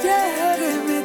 Yeah,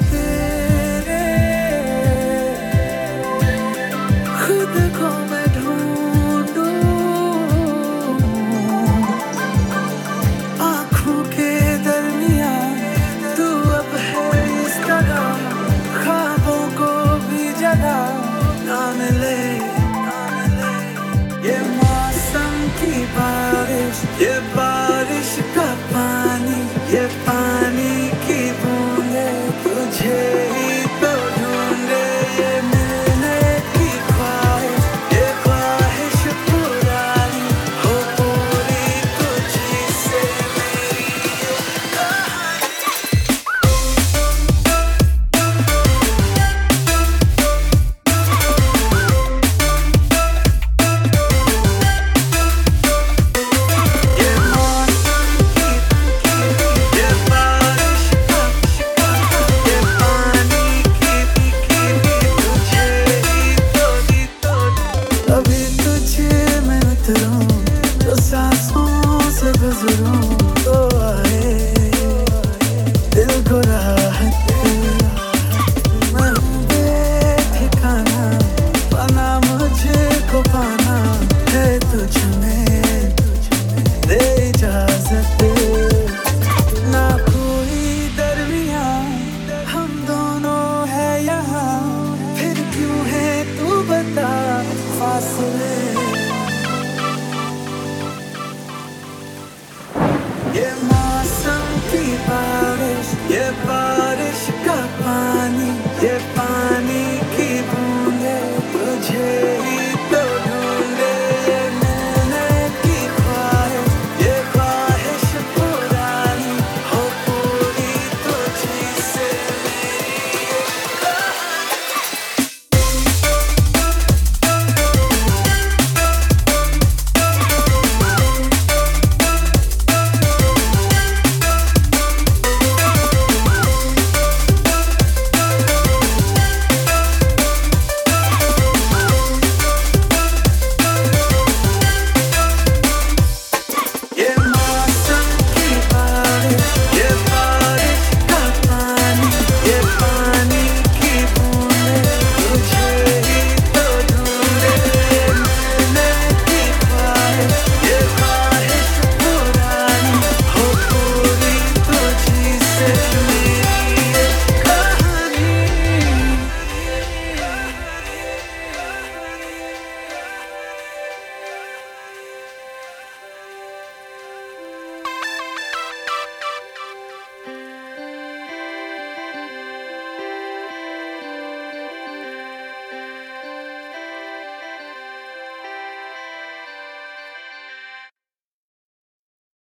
kızılım Isasın sıkı zulüm